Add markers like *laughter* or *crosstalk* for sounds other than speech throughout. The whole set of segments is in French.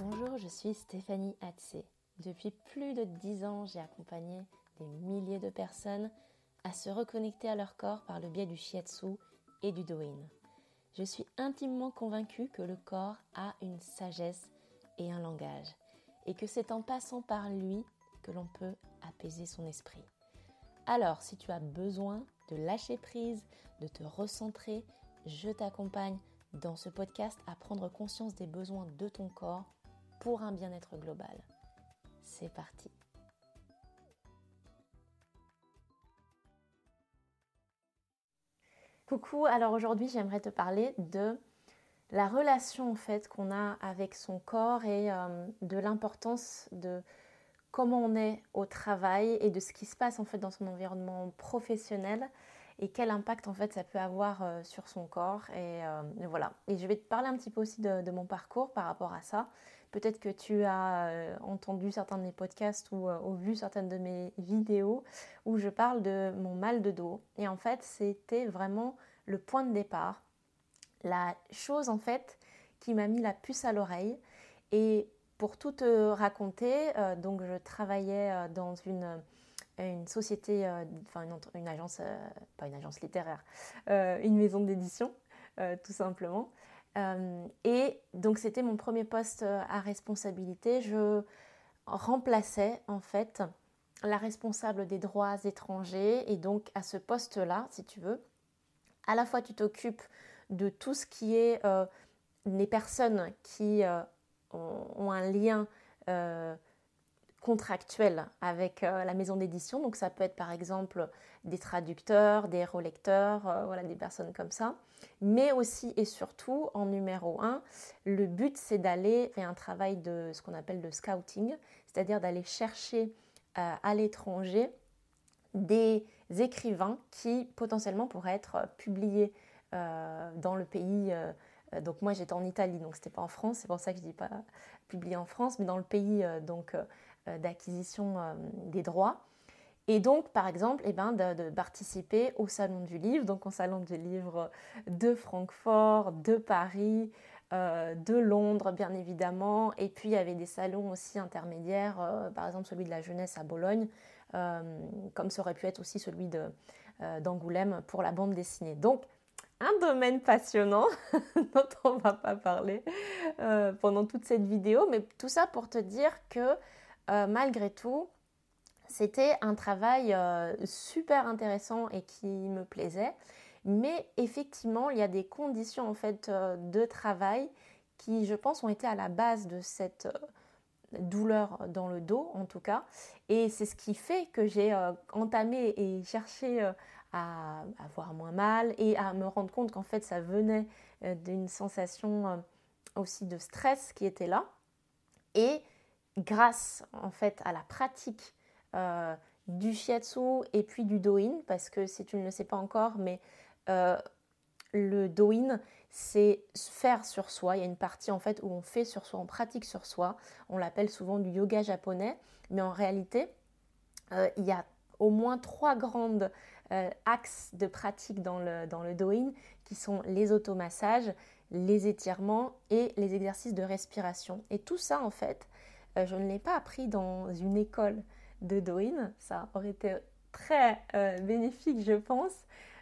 Bonjour, je suis Stéphanie Hatzé. Depuis plus de dix ans, j'ai accompagné des milliers de personnes à se reconnecter à leur corps par le biais du shiatsu et du doin. Je suis intimement convaincue que le corps a une sagesse et un langage, et que c'est en passant par lui que l'on peut apaiser son esprit. Alors, si tu as besoin de lâcher prise, de te recentrer, je t'accompagne dans ce podcast à prendre conscience des besoins de ton corps pour un bien-être global. C'est parti. Coucou, alors aujourd'hui j'aimerais te parler de la relation en fait qu'on a avec son corps et euh, de l'importance de comment on est au travail et de ce qui se passe en fait dans son environnement professionnel et quel impact en fait ça peut avoir euh, sur son corps et, euh, voilà et je vais te parler un petit peu aussi de, mon parcours par rapport à ça peut-être que tu as euh, entendu certains de mes podcasts ou, ou, vu certaines de mes vidéos où je parle de mon mal de dos et en fait c'était vraiment le point de départ la chose en fait qui m'a mis la puce à l'oreille et pour tout te raconter donc je travaillais dans une société, euh, enfin une, agence, euh, pas une agence littéraire, euh, une maison d'édition, tout simplement. Et donc c'était mon premier poste à responsabilité. Je remplaçais en fait la responsable des droits étrangers et donc à ce poste-là, si tu veux, à la fois tu t'occupes de tout ce qui est les personnes qui ont, un lien contractuel avec euh, la maison d'édition. Donc ça peut être par exemple des traducteurs, des relecteurs, euh, voilà, des personnes comme ça. Mais aussi et surtout, en numéro un, le but c'est d'aller faire un travail de ce qu'on appelle de scouting, c'est-à-dire d'aller chercher euh, à l'étranger des écrivains qui potentiellement pourraient être publiés dans le pays donc moi j'étais en Italie, donc c'était pas en France, c'est pour ça que je dis pas publié en France, mais dans le pays donc d'acquisition euh, des droits. Et donc, par exemple, eh ben, de, participer au Salon du Livre, donc au Salon du Livre de Francfort, de Paris, euh, de Londres, bien évidemment. Et puis, il y avait des salons aussi intermédiaires, par exemple celui de la jeunesse à Bologne, comme ça aurait pu être aussi celui d'Angoulême pour la bande dessinée. Donc, un domaine passionnant *laughs* dont on ne va pas parler pendant toute cette vidéo, mais tout ça pour te dire que euh, malgré tout, c'était un travail euh, super intéressant et qui me plaisait. Mais effectivement, il y a des conditions en fait euh, de travail qui, je pense, ont été à la base de cette douleur dans le dos, en tout cas. Et c'est ce qui fait que j'ai entamé et cherché à avoir moins mal et à me rendre compte qu'en fait, ça venait d'une sensation aussi de stress qui était là. Et grâce en fait à la pratique euh, du shiatsu et puis du doin, parce que si tu ne le sais pas encore, mais euh, le doin, c'est faire sur soi. Il y a une partie en fait où on fait sur soi, on pratique sur soi. On l'appelle souvent du yoga japonais, mais en réalité, euh, il y a au moins trois grandes axes de pratique dans le, dans le doin qui sont les automassages, les étirements et les exercices de respiration. Et tout ça, en fait, je ne l'ai pas appris dans une école de Doin, ça aurait été très euh, bénéfique je pense,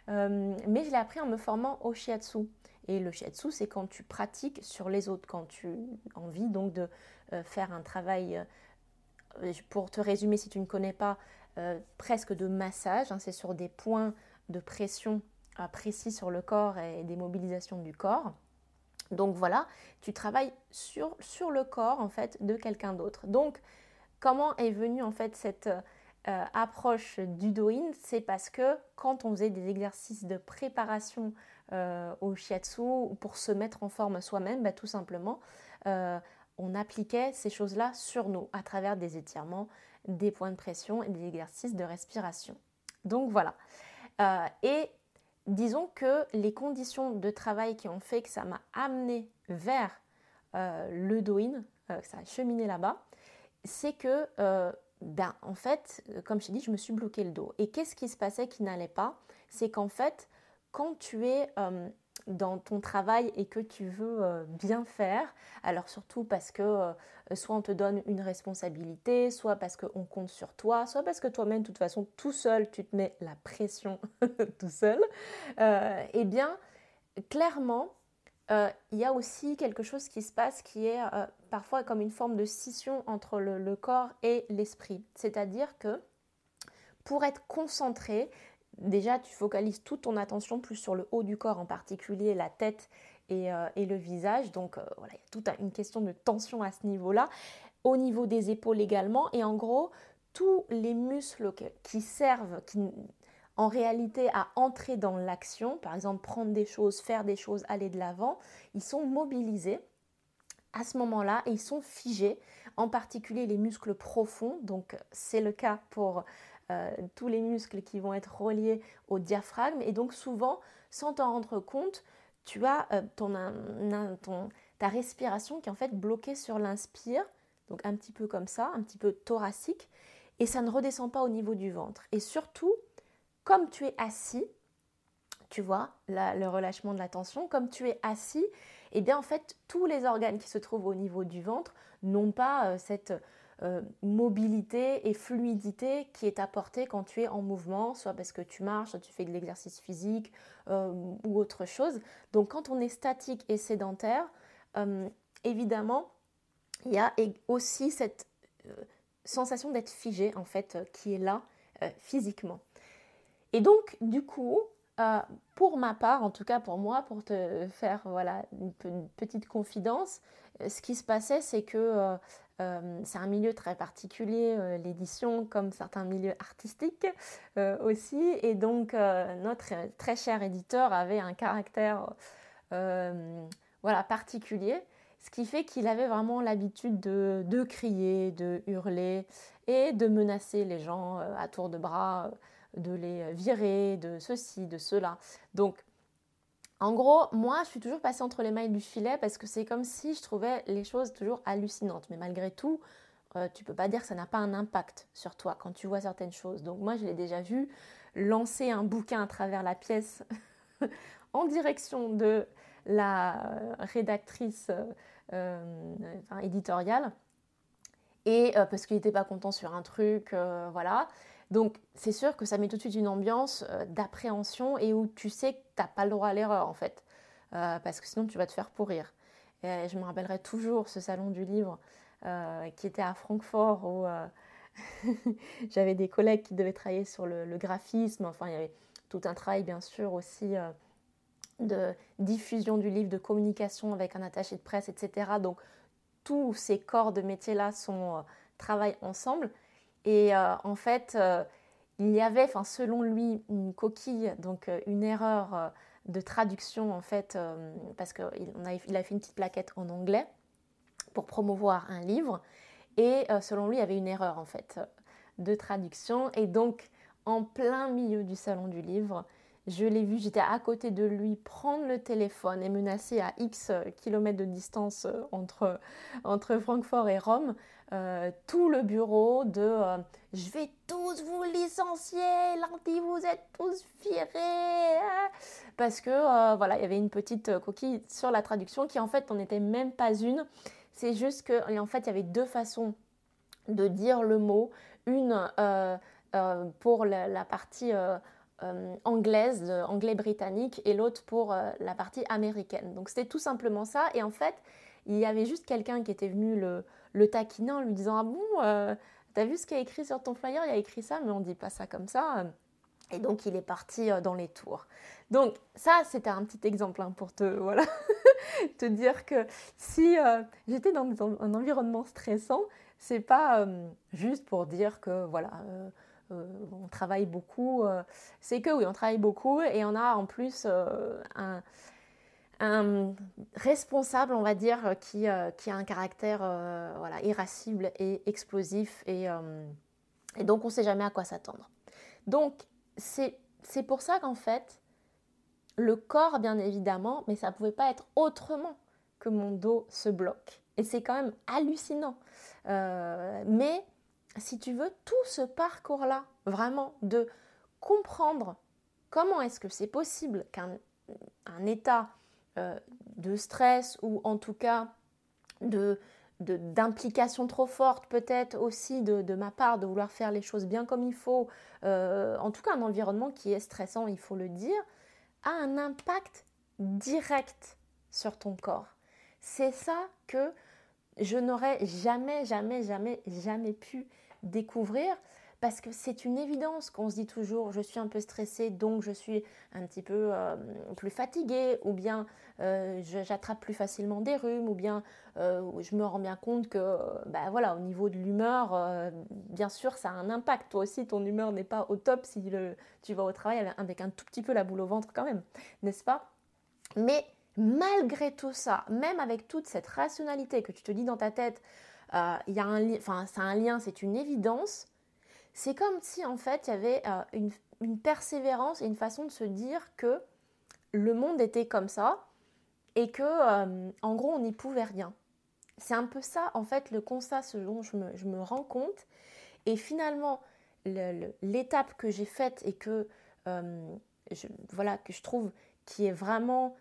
euh, mais je l'ai appris en me formant au shiatsu. Et le shiatsu, c'est quand tu pratiques sur les autres, quand tu as envie donc de faire un travail, pour te résumer si tu ne connais pas, presque de massage, hein, c'est sur des points de pression précis sur le corps et des mobilisations du corps. Donc voilà, tu travailles sur, le corps en fait de quelqu'un d'autre. Donc comment est venue en fait cette euh, approche du doin C'est parce que quand on faisait des exercices de préparation euh, au shiatsu pour se mettre en forme soi-même, bah, tout simplement, euh, on appliquait ces choses-là sur nous à travers des étirements, des points de pression et des exercices de respiration. Donc voilà. Disons que les conditions de travail qui ont fait que ça m'a amené vers euh, le doin, euh, que ça a cheminé là-bas, c'est que, euh, ben, en fait, comme je t'ai dit, je me suis bloqué le dos. Et qu'est-ce qui se passait qui n'allait pas? C'est qu'en fait, quand tu es dans ton travail et que tu veux euh, bien faire. Alors surtout parce que euh, soit on te donne une responsabilité, soit parce qu'on compte sur toi, soit parce que toi-même, de toute façon, tout seul, tu te mets la pression *laughs* tout seul. Euh, eh bien, clairement, il y a aussi quelque chose qui se passe qui est parfois comme une forme de scission entre le corps et l'esprit. C'est-à-dire que pour être concentré, déjà tu focalises toute ton attention plus sur le haut du corps, en particulier la tête et, euh, le visage. Donc euh, voilà, il y a toute une question de tension à ce niveau-là. Au niveau des épaules également. Et en gros, tous les muscles qui servent, en réalité à entrer dans l'action, par exemple prendre des choses, faire des choses, aller de l'avant, ils sont mobilisés à ce moment-là et ils sont figés, en particulier les muscles profonds. Donc c'est le cas pour euh, tous les muscles qui vont être reliés au diaphragme. Et donc souvent, sans t'en rendre compte, tu as euh, ton, ta respiration qui est en fait bloquée sur l'inspire, donc un petit peu comme ça, un petit peu thoracique, et ça ne redescend pas au niveau du ventre. Et surtout, comme tu es assis, tu vois, le relâchement de la tension, comme tu es assis, et eh bien en fait, tous les organes qui se trouvent au niveau du ventre n'ont pas euh, cette euh, mobilité et fluidité qui est apportée quand tu es en mouvement, soit parce que tu marches, soit tu fais de l'exercice physique euh, ou autre chose. Donc quand on est statique et sédentaire, euh, évidemment, il y a aussi cette sensation d'être figé en fait qui est là physiquement. Et donc du coup, pour ma part, en tout cas pour moi, pour te faire voilà une petite confidence, ce qui se passait, c'est que euh, c'est un milieu très particulier, euh, l'édition, comme certains milieux artistiques euh, aussi. Et donc, notre très cher éditeur avait un caractère voilà, particulier, ce qui fait qu'il avait vraiment l'habitude de, de, crier, de hurler et de menacer les gens à tour de bras, de les virer, de ceci, de cela. Donc, en gros, moi, je suis toujours passée entre les mailles du filet parce que c'est comme si je trouvais les choses toujours hallucinantes. Mais malgré tout, euh, tu peux pas dire que ça n'a pas un impact sur toi quand tu vois certaines choses. Donc moi, je l'ai déjà vu lancer un bouquin à travers la pièce *laughs* en direction de la rédactrice euh, éditoriale. Et euh, parce qu'il n'était pas content sur un truc, voilà. Donc c'est sûr que ça met tout de suite une ambiance euh, d'appréhension et où tu sais que tu n'as pas le droit à l'erreur en fait, euh, parce que sinon tu vas te faire pourrir. Et je me rappellerai toujours ce salon du livre euh, qui était à Francfort où *laughs* j'avais des collègues qui devaient travailler sur le, graphisme, enfin il y avait tout un travail bien sûr aussi de diffusion du livre, de communication avec un attaché de presse, etc. Donc tous ces corps de métier-là travaillent ensemble. Et euh, en fait, euh, il y avait, selon lui, une coquille, donc euh, une erreur de traduction, en fait, parce qu'il il a fait une petite plaquette en anglais pour promouvoir un livre. Et selon lui, il y avait une erreur, en fait, de traduction. Et donc, en plein milieu du salon du livre, je l'ai vu, j'étais à côté de lui prendre le téléphone et menacer à X kilomètres de distance entre, entre Francfort et Rome euh, tout le bureau de euh, je vais tous vous licencier, lundi vous êtes tous virés. Hein. Parce que euh, voilà, il y avait une petite coquille sur la traduction qui en fait n'en était même pas une. C'est juste que en fait il y avait deux façons de dire le mot. Une pour la, partie anglaise, anglais-britannique, et l'autre pour la partie américaine. Donc c'était tout simplement ça. Et en fait, il y avait juste quelqu'un qui était venu le, le taquinant en lui disant Ah bon, euh, t'as vu ce qu'il y a écrit sur ton flyer? Il y a écrit ça, mais on dit pas ça comme ça. Et donc il est parti euh, dans les tours. Donc ça, c'était un petit exemple hein, pour te, *laughs* voilà, te dire que si euh, j'étais dans, un environnement stressant, c'est pas juste pour dire que voilà, on travaille beaucoup. c'est que oui, on travaille beaucoup et on a en plus un un responsable, on va dire, qui, euh, a un caractère euh, irascible et explosif. Et, euh, donc, on ne sait jamais à quoi s'attendre. Donc, c'est pour ça qu'en fait, le corps, bien évidemment, mais ça ne pouvait pas être autrement que mon dos se bloque. Et c'est quand même hallucinant. mais si tu veux, tout ce parcours-là, vraiment, de comprendre comment est-ce que c'est possible qu'un un état euh, de stress ou en tout cas de d'implication trop forte peut-être aussi de, ma part de vouloir faire les choses bien comme il faut, euh, en tout cas un environnement qui est stressant, il faut le dire, a un impact direct sur ton corps. C'est ça que je n'aurais jamais, jamais, jamais, jamais pu découvrir parce que c'est une évidence qu'on se dit toujours je suis un peu stressée donc je suis un petit peu euh, plus fatiguée ou bien euh, j'attrape plus facilement des rhumes ou bien euh, je me rends bien compte que bah, voilà au niveau de l'humeur bien sûr ça a un impact. Toi aussi ton humeur n'est pas au top si tu vas au travail avec un tout petit peu la boule au ventre quand même n'est-ce pas? Mais malgré tout ça même avec toute cette rationalité que tu te dis dans ta tête il y a un enfin c'est un lien c'est une évidence c'est comme si en fait il y avait euh, une, persévérance et une façon de se dire que le monde était comme ça et que euh, en gros on n'y pouvait rien. C'est un peu ça en fait le constat ce dont je me, rends compte et finalement l'étape que j'ai faite et que euh, je, voilà que je trouve qui est vraiment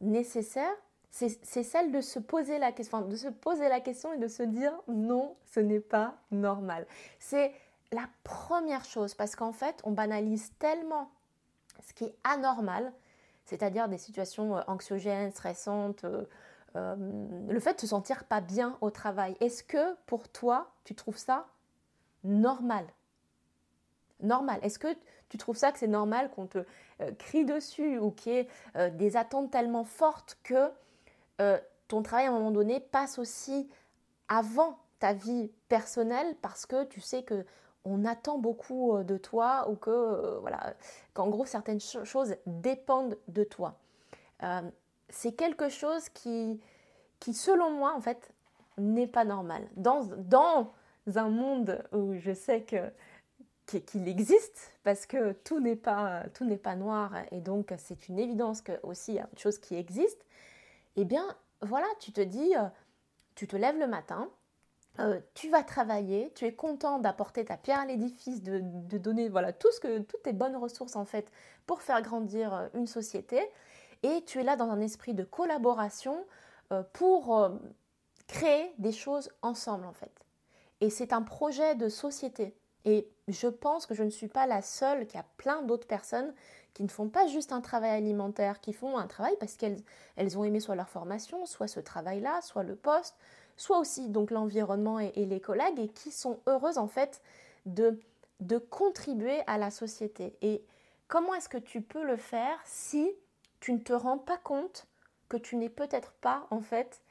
nécessaire, c'est celle de se poser la question, de se poser la question et de se dire non, ce n'est pas normal. C'est la première chose, parce qu'en fait, on banalise tellement ce qui est anormal, c'est-à-dire des situations euh, anxiogènes, stressantes, euh, euh, le fait de se sentir pas bien au travail. Est-ce que pour toi, tu trouves ça normal? Normal. Est-ce que tu trouves ça que c'est normal qu'on te crie dessus ou qu'il y ait des attentes tellement fortes que ton travail à un moment donné passe aussi avant ta vie personnelle parce que tu sais que on attend beaucoup euh, de toi ou que euh, voilà qu'en gros certaines choses dépendent de toi. Euh, c'est quelque chose qui, selon moi, en fait, n'est pas normal. Dans, un monde où je sais que qu'il existe parce que tout n'est pas tout n'est pas noir et donc c'est une évidence que aussi il y a une chose qui existe. Eh bien, voilà, tu te dis, tu te lèves le matin, euh, tu vas travailler, tu es content d'apporter ta pierre à l'édifice, de, donner voilà tout ce que toutes tes bonnes ressources en fait pour faire grandir euh, une société, et tu es là dans un esprit de collaboration euh, pour créer des choses ensemble en fait. Et c'est un projet de société. Et je pense que je ne suis pas la seule, qu'il y a plein d'autres personnes qui ne font pas juste un travail alimentaire, qui font un travail parce qu'elles elles ont aimé soit leur formation, soit ce travail-là, soit le poste, soit aussi donc l'environnement et, les collègues et qui sont heureuses en fait de, de contribuer à la société. Et comment est-ce que tu peux le faire si tu ne te rends pas compte que tu n'es peut-être pas en fait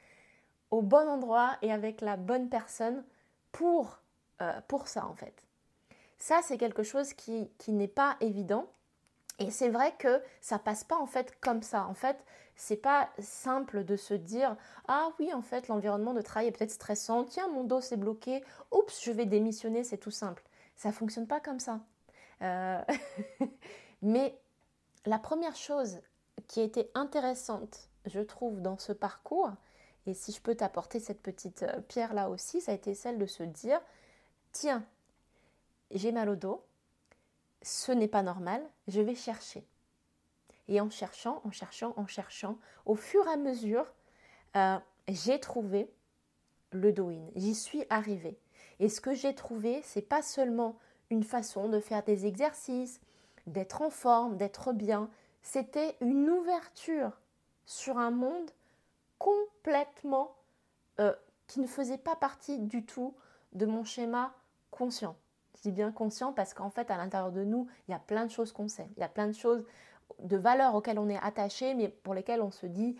au bon endroit et avec la bonne personne pour, euh, pour ça en fait? Ça c'est quelque chose qui, qui n'est pas évident et c'est vrai que ça passe pas en fait comme ça. En fait, c'est pas simple de se dire ah oui en fait l'environnement de travail est peut-être stressant. Tiens mon dos s'est bloqué. Oups je vais démissionner. C'est tout simple. Ça fonctionne pas comme ça. Euh, *laughs* mais la première chose qui a été intéressante, je trouve, dans ce parcours, et si je peux t'apporter cette petite euh, pierre là aussi, ça a été celle de se dire tiens j'ai mal au dos ce n'est pas normal, je vais chercher. Et en cherchant, en cherchant, en cherchant, au fur et à mesure, euh, j'ai trouvé le Douyin. J'y suis arrivée. Et ce que j'ai trouvé, c'est pas seulement une façon de faire des exercices, d'être en forme, d'être bien. C'était une ouverture sur un monde complètement euh, qui ne faisait pas partie du tout de mon schéma conscient. Je dis bien conscient parce qu'en fait, à l'intérieur de nous, il y a plein de choses qu'on sait. Il y a plein de choses, de valeurs auxquelles on est attaché, mais pour lesquelles on se dit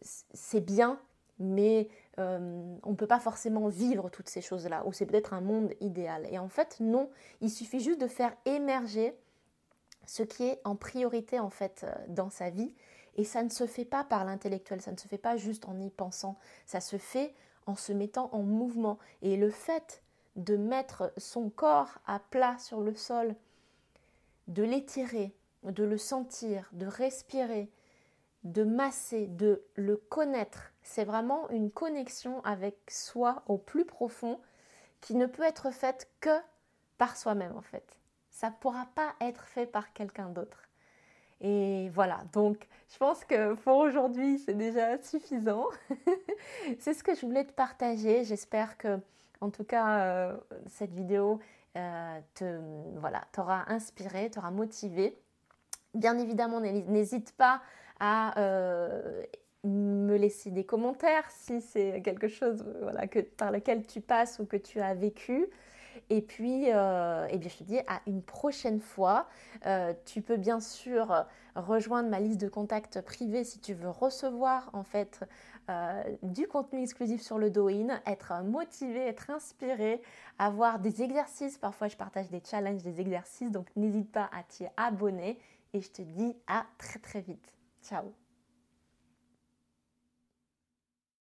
c'est bien, mais euh, on ne peut pas forcément vivre toutes ces choses-là, ou c'est peut-être un monde idéal. Et en fait, non, il suffit juste de faire émerger ce qui est en priorité en fait euh, dans sa vie. Et ça ne se fait pas par l'intellectuel, ça ne se fait pas juste en y pensant, ça se fait en se mettant en mouvement. Et le fait de mettre son corps à plat sur le sol, de l'étirer, de le sentir, de respirer, de masser, de le connaître. C'est vraiment une connexion avec soi au plus profond qui ne peut être faite que par soi-même en fait. Ça ne pourra pas être fait par quelqu'un d'autre. Et voilà, donc je pense que pour aujourd'hui, c'est déjà suffisant. *laughs* c'est ce que je voulais te partager. J'espère que, en tout cas, euh, cette vidéo euh, te, voilà, t'aura inspiré, t'aura motivé. Bien évidemment, n'hésite pas à euh, me laisser des commentaires si c'est quelque chose que, par lequel tu passes ou que tu as vécu. Et puis, euh, eh bien, je te dis à une prochaine fois. Euh, tu peux bien sûr rejoindre ma liste de contacts privés si tu veux recevoir en fait euh, du contenu exclusif sur le Douyin, être motivé, être inspiré, avoir des exercices. Parfois, je partage des challenges, des exercices. Donc, n'hésite pas à t'y abonner. Et je te dis à très très vite. Ciao